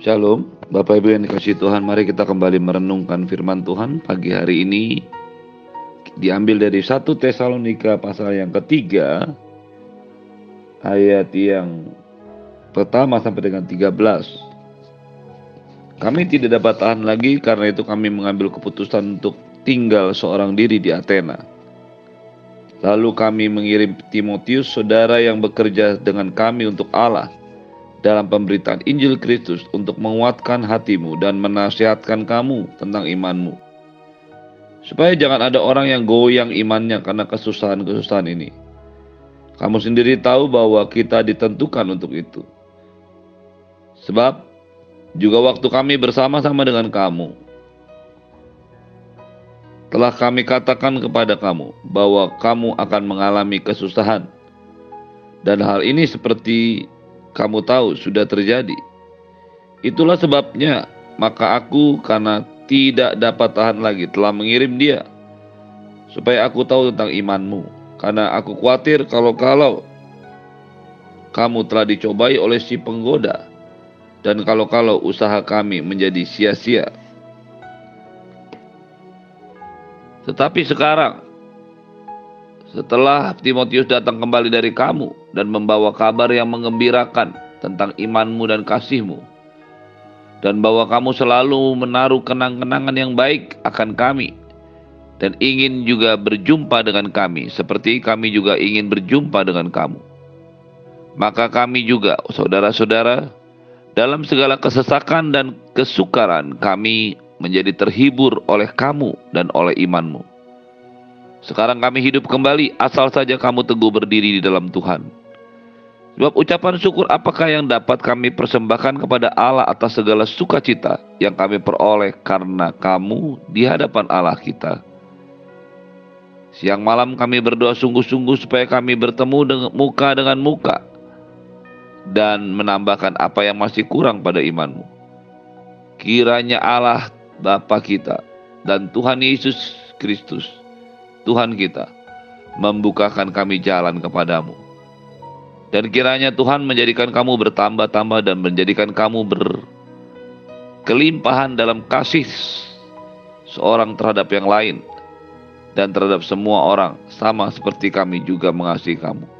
Shalom, Bapak Ibu yang dikasih Tuhan, mari kita kembali merenungkan firman Tuhan pagi hari ini. Diambil dari 1 Tesalonika pasal yang ketiga, ayat yang pertama sampai dengan 13. Kami tidak dapat tahan lagi karena itu kami mengambil keputusan untuk tinggal seorang diri di Athena. Lalu kami mengirim Timotius, saudara yang bekerja dengan kami untuk Allah, dalam pemberitaan Injil Kristus untuk menguatkan hatimu dan menasihatkan kamu tentang imanmu. Supaya jangan ada orang yang goyang imannya karena kesusahan-kesusahan ini. Kamu sendiri tahu bahwa kita ditentukan untuk itu. Sebab juga waktu kami bersama-sama dengan kamu, telah kami katakan kepada kamu bahwa kamu akan mengalami kesusahan. Dan hal ini seperti kamu tahu sudah terjadi. Itulah sebabnya maka aku karena tidak dapat tahan lagi telah mengirim dia supaya aku tahu tentang imanmu karena aku khawatir kalau-kalau kamu telah dicobai oleh si penggoda dan kalau-kalau usaha kami menjadi sia-sia. Tetapi sekarang setelah Timotius datang kembali dari kamu dan membawa kabar yang mengembirakan tentang imanmu dan kasihmu, dan bahwa kamu selalu menaruh kenang-kenangan yang baik akan kami, dan ingin juga berjumpa dengan kami, seperti kami juga ingin berjumpa dengan kamu. Maka kami juga, saudara-saudara, dalam segala kesesakan dan kesukaran kami menjadi terhibur oleh kamu dan oleh imanmu sekarang kami hidup kembali asal saja kamu teguh berdiri di dalam Tuhan. Sebab ucapan syukur apakah yang dapat kami persembahkan kepada Allah atas segala sukacita yang kami peroleh karena kamu di hadapan Allah kita. Siang malam kami berdoa sungguh-sungguh supaya kami bertemu dengan muka dengan muka dan menambahkan apa yang masih kurang pada imanmu. Kiranya Allah Bapa kita dan Tuhan Yesus Kristus Tuhan kita, membukakan kami jalan kepadamu. Dan kiranya Tuhan menjadikan kamu bertambah-tambah dan menjadikan kamu berkelimpahan dalam kasih seorang terhadap yang lain dan terhadap semua orang sama seperti kami juga mengasihi kamu.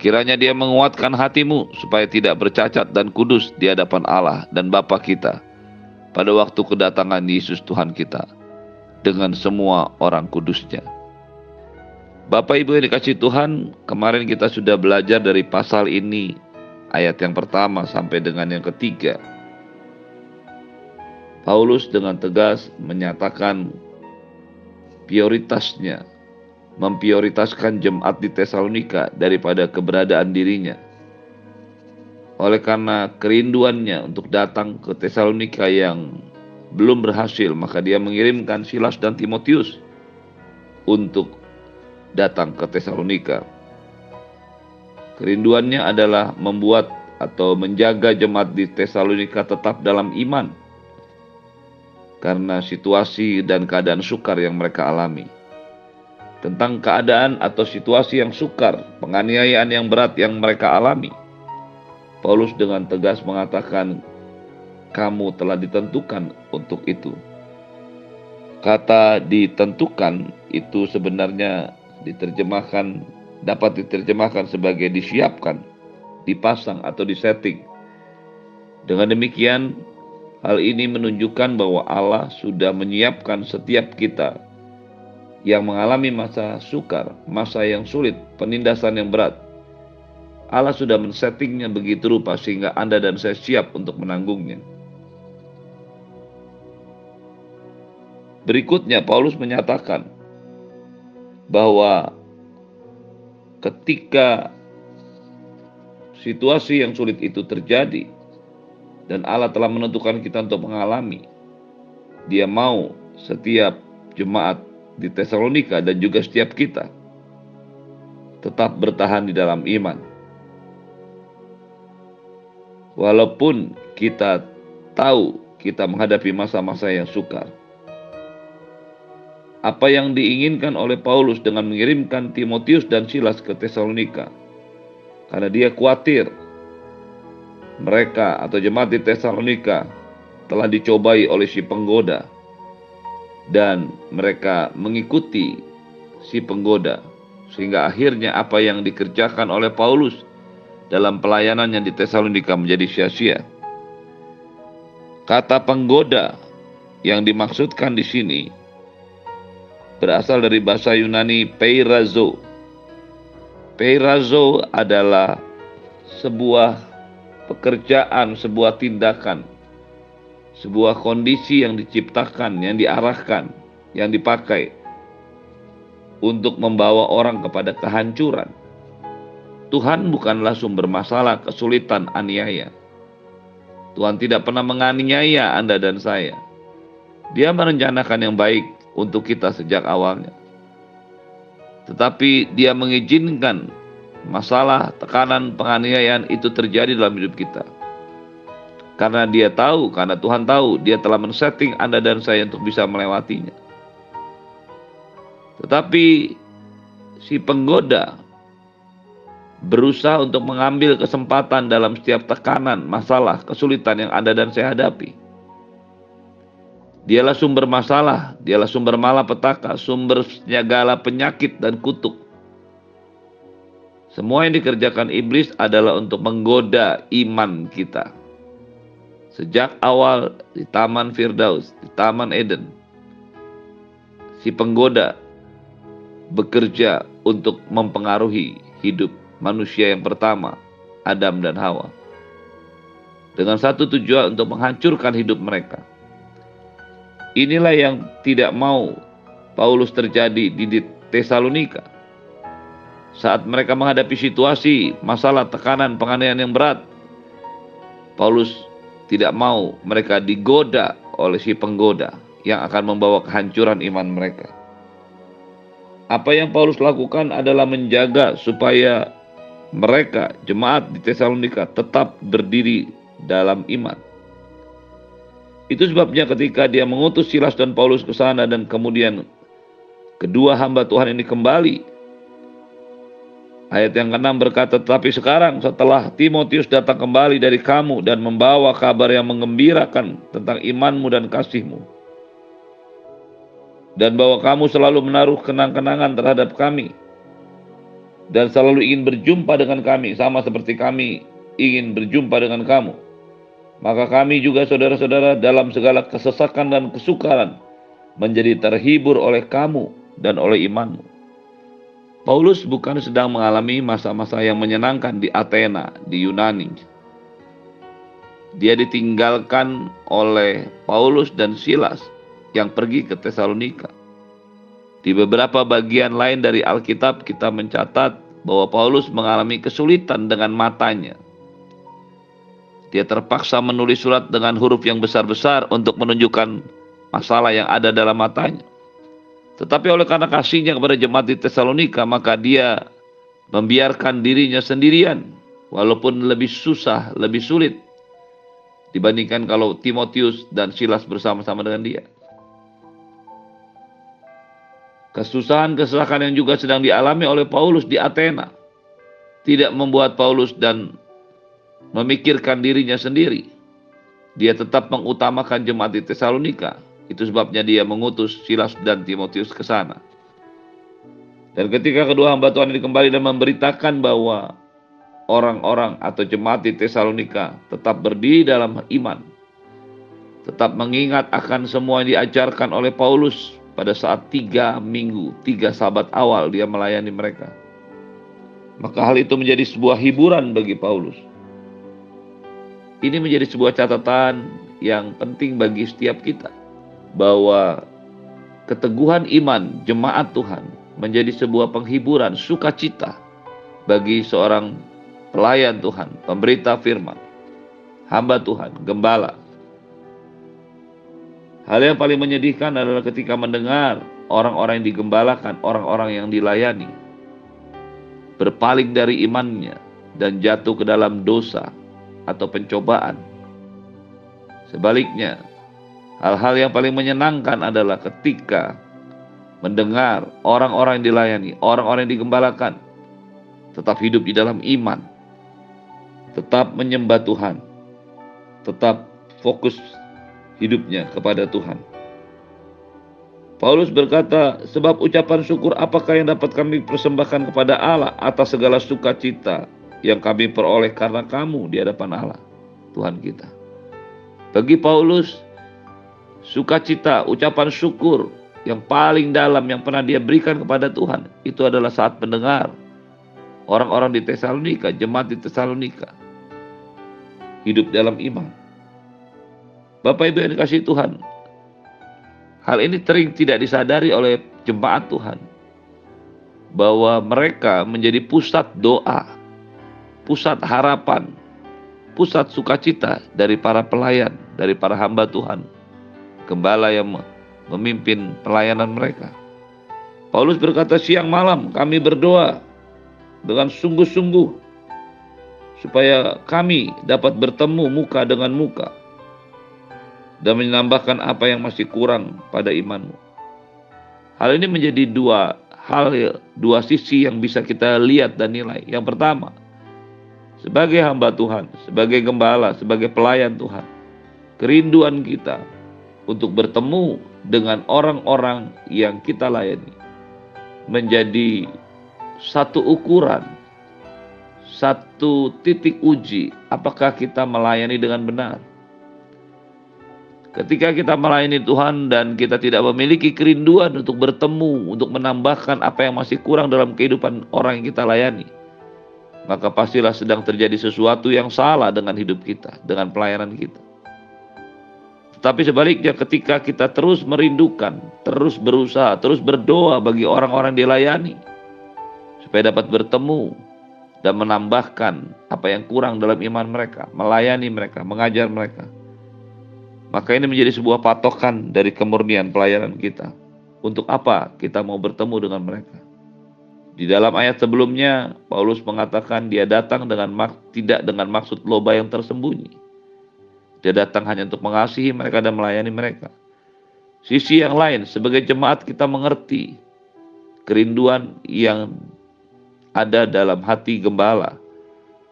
Kiranya dia menguatkan hatimu supaya tidak bercacat dan kudus di hadapan Allah dan Bapa kita pada waktu kedatangan Yesus Tuhan kita dengan semua orang kudusnya. Bapak Ibu yang dikasih Tuhan, kemarin kita sudah belajar dari pasal ini, ayat yang pertama sampai dengan yang ketiga. Paulus dengan tegas menyatakan prioritasnya, memprioritaskan jemaat di Tesalonika daripada keberadaan dirinya. Oleh karena kerinduannya untuk datang ke Tesalonika yang belum berhasil, maka dia mengirimkan Silas dan Timotius untuk datang ke Tesalonika. Kerinduannya adalah membuat atau menjaga jemaat di Tesalonika tetap dalam iman karena situasi dan keadaan sukar yang mereka alami. Tentang keadaan atau situasi yang sukar, penganiayaan yang berat yang mereka alami, Paulus dengan tegas mengatakan kamu telah ditentukan untuk itu. Kata ditentukan itu sebenarnya diterjemahkan dapat diterjemahkan sebagai disiapkan, dipasang atau disetting. Dengan demikian, hal ini menunjukkan bahwa Allah sudah menyiapkan setiap kita yang mengalami masa sukar, masa yang sulit, penindasan yang berat. Allah sudah men-settingnya begitu rupa sehingga Anda dan saya siap untuk menanggungnya. Berikutnya Paulus menyatakan bahwa ketika situasi yang sulit itu terjadi dan Allah telah menentukan kita untuk mengalami, Dia mau setiap jemaat di Tesalonika dan juga setiap kita tetap bertahan di dalam iman. Walaupun kita tahu kita menghadapi masa-masa yang sukar, apa yang diinginkan oleh Paulus dengan mengirimkan Timotius dan Silas ke Tesalonika. Karena dia khawatir mereka atau jemaat di Tesalonika telah dicobai oleh si penggoda dan mereka mengikuti si penggoda sehingga akhirnya apa yang dikerjakan oleh Paulus dalam pelayanannya di Tesalonika menjadi sia-sia. Kata penggoda yang dimaksudkan di sini berasal dari bahasa Yunani peirazo. Peirazo adalah sebuah pekerjaan, sebuah tindakan sebuah kondisi yang diciptakan, yang diarahkan, yang dipakai untuk membawa orang kepada kehancuran. Tuhan bukanlah sumber masalah, kesulitan, aniaya. Tuhan tidak pernah menganiaya Anda dan saya. Dia merencanakan yang baik untuk kita sejak awalnya. Tetapi dia mengizinkan masalah, tekanan, penganiayaan itu terjadi dalam hidup kita karena dia tahu, karena Tuhan tahu, dia telah men-setting Anda dan saya untuk bisa melewatinya. Tetapi si penggoda berusaha untuk mengambil kesempatan dalam setiap tekanan, masalah, kesulitan yang Anda dan saya hadapi. Dialah sumber masalah, dialah sumber malapetaka, sumber segala penyakit dan kutuk. Semua yang dikerjakan iblis adalah untuk menggoda iman kita. Sejak awal di Taman Firdaus, di Taman Eden, si penggoda bekerja untuk mempengaruhi hidup manusia yang pertama, Adam dan Hawa. Dengan satu tujuan untuk menghancurkan hidup mereka. Inilah yang tidak mau Paulus terjadi di Tesalonika. Saat mereka menghadapi situasi, masalah, tekanan, penganiayaan yang berat, Paulus tidak mau mereka digoda oleh si penggoda yang akan membawa kehancuran iman mereka. Apa yang Paulus lakukan adalah menjaga supaya mereka, jemaat di Tesalonika, tetap berdiri dalam iman. Itu sebabnya ketika dia mengutus Silas dan Paulus ke sana dan kemudian kedua hamba Tuhan ini kembali Ayat yang keenam berkata, tetapi sekarang setelah Timotius datang kembali dari kamu dan membawa kabar yang mengembirakan tentang imanmu dan kasihmu, dan bahwa kamu selalu menaruh kenang-kenangan terhadap kami, dan selalu ingin berjumpa dengan kami, sama seperti kami ingin berjumpa dengan kamu. Maka kami juga saudara-saudara dalam segala kesesakan dan kesukaran menjadi terhibur oleh kamu dan oleh imanmu Paulus bukan sedang mengalami masa-masa yang menyenangkan di Athena, di Yunani. Dia ditinggalkan oleh Paulus dan Silas yang pergi ke Tesalonika. Di beberapa bagian lain dari Alkitab kita mencatat bahwa Paulus mengalami kesulitan dengan matanya. Dia terpaksa menulis surat dengan huruf yang besar-besar untuk menunjukkan masalah yang ada dalam matanya. Tetapi oleh karena kasihnya kepada jemaat di Tesalonika, maka dia membiarkan dirinya sendirian, walaupun lebih susah, lebih sulit dibandingkan kalau Timotius dan Silas bersama-sama dengan dia. Kesusahan, kesalahan yang juga sedang dialami oleh Paulus di Athena tidak membuat Paulus dan memikirkan dirinya sendiri. Dia tetap mengutamakan jemaat di Tesalonika itu sebabnya dia mengutus Silas dan Timotius ke sana. Dan ketika kedua hamba Tuhan ini kembali dan memberitakan bahwa orang-orang atau jemaat di Tesalonika tetap berdiri dalam iman, tetap mengingat akan semua yang diajarkan oleh Paulus pada saat tiga minggu, tiga sahabat awal dia melayani mereka. Maka hal itu menjadi sebuah hiburan bagi Paulus. Ini menjadi sebuah catatan yang penting bagi setiap kita bahwa keteguhan iman jemaat Tuhan menjadi sebuah penghiburan, sukacita bagi seorang pelayan Tuhan, pemberita firman, hamba Tuhan, gembala. Hal yang paling menyedihkan adalah ketika mendengar orang-orang yang digembalakan, orang-orang yang dilayani, berpaling dari imannya dan jatuh ke dalam dosa atau pencobaan. Sebaliknya, Hal-hal yang paling menyenangkan adalah ketika mendengar orang-orang yang dilayani, orang-orang yang digembalakan, tetap hidup di dalam iman, tetap menyembah Tuhan, tetap fokus hidupnya kepada Tuhan. Paulus berkata, sebab ucapan syukur apakah yang dapat kami persembahkan kepada Allah atas segala sukacita yang kami peroleh karena kamu di hadapan Allah, Tuhan kita. Bagi Paulus, sukacita, ucapan syukur yang paling dalam yang pernah dia berikan kepada Tuhan, itu adalah saat mendengar orang-orang di Tesalonika, jemaat di Tesalonika, hidup dalam iman. Bapak Ibu yang dikasih Tuhan, Hal ini sering tidak disadari oleh jemaat Tuhan. Bahwa mereka menjadi pusat doa, pusat harapan, pusat sukacita dari para pelayan, dari para hamba Tuhan. Gembala yang memimpin pelayanan mereka. Paulus berkata siang malam kami berdoa dengan sungguh-sungguh supaya kami dapat bertemu muka dengan muka dan menambahkan apa yang masih kurang pada imanmu. Hal ini menjadi dua hal, dua sisi yang bisa kita lihat dan nilai. Yang pertama, sebagai hamba Tuhan, sebagai gembala, sebagai pelayan Tuhan, kerinduan kita untuk bertemu dengan orang-orang yang kita layani menjadi satu ukuran, satu titik uji apakah kita melayani dengan benar. Ketika kita melayani Tuhan dan kita tidak memiliki kerinduan untuk bertemu, untuk menambahkan apa yang masih kurang dalam kehidupan orang yang kita layani, maka pastilah sedang terjadi sesuatu yang salah dengan hidup kita, dengan pelayanan kita. Tetapi sebaliknya ketika kita terus merindukan, terus berusaha, terus berdoa bagi orang-orang dilayani, supaya dapat bertemu dan menambahkan apa yang kurang dalam iman mereka, melayani mereka, mengajar mereka, maka ini menjadi sebuah patokan dari kemurnian pelayanan kita. Untuk apa kita mau bertemu dengan mereka? Di dalam ayat sebelumnya, Paulus mengatakan dia datang dengan tidak dengan maksud loba yang tersembunyi. Dia datang hanya untuk mengasihi mereka dan melayani mereka. Sisi yang lain, sebagai jemaat kita mengerti kerinduan yang ada dalam hati gembala,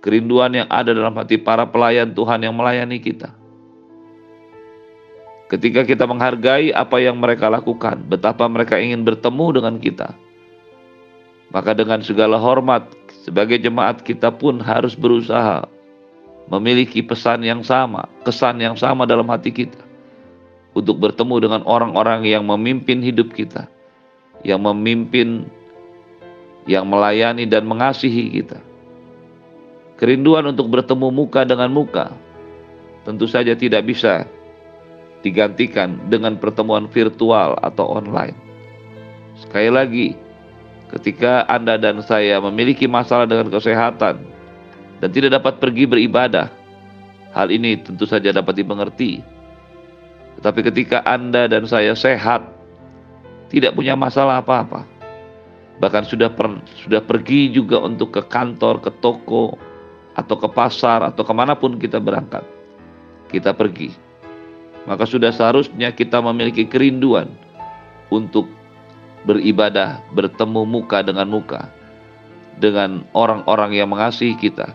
kerinduan yang ada dalam hati para pelayan Tuhan yang melayani kita. Ketika kita menghargai apa yang mereka lakukan, betapa mereka ingin bertemu dengan kita. Maka dengan segala hormat, sebagai jemaat kita pun harus berusaha memiliki pesan yang sama, kesan yang sama dalam hati kita. Untuk bertemu dengan orang-orang yang memimpin hidup kita. Yang memimpin, yang melayani dan mengasihi kita. Kerinduan untuk bertemu muka dengan muka tentu saja tidak bisa digantikan dengan pertemuan virtual atau online. Sekali lagi, ketika Anda dan saya memiliki masalah dengan kesehatan dan tidak dapat pergi beribadah, hal ini tentu saja dapat dimengerti. Tetapi ketika Anda dan saya sehat, tidak punya masalah apa-apa, bahkan sudah per, sudah pergi juga untuk ke kantor, ke toko, atau ke pasar, atau ke mana pun kita berangkat, kita pergi maka sudah seharusnya kita memiliki kerinduan untuk beribadah, bertemu muka dengan muka dengan orang-orang yang mengasihi kita,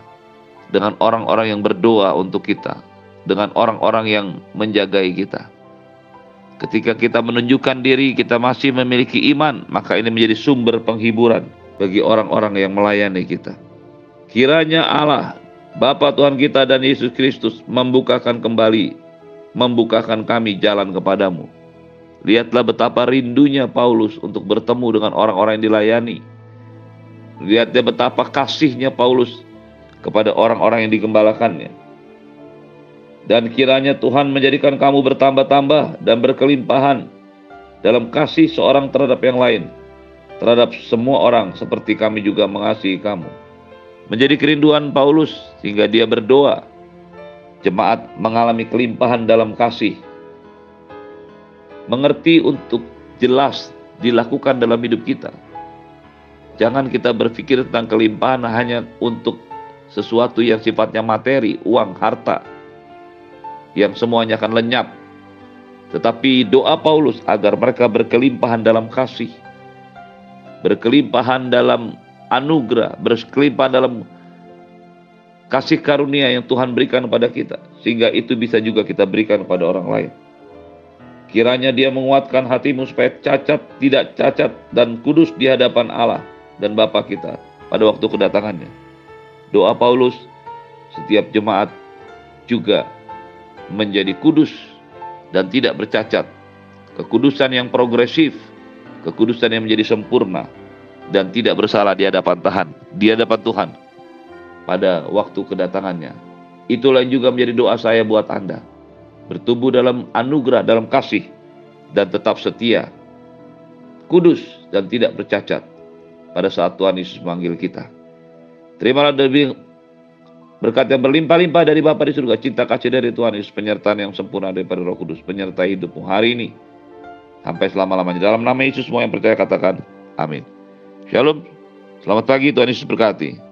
dengan orang-orang yang berdoa untuk kita, dengan orang-orang yang menjagai kita. Ketika kita menunjukkan diri kita masih memiliki iman, maka ini menjadi sumber penghiburan bagi orang-orang yang melayani kita. Kiranya Allah, Bapa Tuhan kita dan Yesus Kristus membukakan kembali membukakan kami jalan kepadamu. Lihatlah betapa rindunya Paulus untuk bertemu dengan orang-orang yang dilayani. Lihatlah betapa kasihnya Paulus kepada orang-orang yang digembalakannya. Dan kiranya Tuhan menjadikan kamu bertambah-tambah dan berkelimpahan dalam kasih seorang terhadap yang lain, terhadap semua orang seperti kami juga mengasihi kamu. Menjadi kerinduan Paulus sehingga dia berdoa jemaat mengalami kelimpahan dalam kasih. Mengerti untuk jelas dilakukan dalam hidup kita. Jangan kita berpikir tentang kelimpahan hanya untuk sesuatu yang sifatnya materi, uang, harta, yang semuanya akan lenyap. Tetapi doa Paulus agar mereka berkelimpahan dalam kasih, berkelimpahan dalam anugerah, berkelimpahan dalam kasih karunia yang Tuhan berikan kepada kita, sehingga itu bisa juga kita berikan kepada orang lain. Kiranya dia menguatkan hatimu supaya cacat, tidak cacat, dan kudus di hadapan Allah dan Bapa kita pada waktu kedatangannya. Doa Paulus, setiap jemaat juga menjadi kudus dan tidak bercacat. Kekudusan yang progresif, kekudusan yang menjadi sempurna, dan tidak bersalah di hadapan Tuhan, di hadapan Tuhan pada waktu kedatangannya. Itulah juga menjadi doa saya buat Anda bertumbuh dalam anugerah, dalam kasih, dan tetap setia, kudus dan tidak bercacat pada saat Tuhan Yesus memanggil kita. Terimalah dari berkat yang berlimpah-limpah dari Bapa di surga, cinta kasih dari Tuhan Yesus, penyertaan yang sempurna daripada Roh Kudus, penyertai hidupmu hari ini sampai selama-lamanya. Dalam nama Yesus semua yang percaya katakan amin. Shalom. Selamat pagi Tuhan Yesus berkati.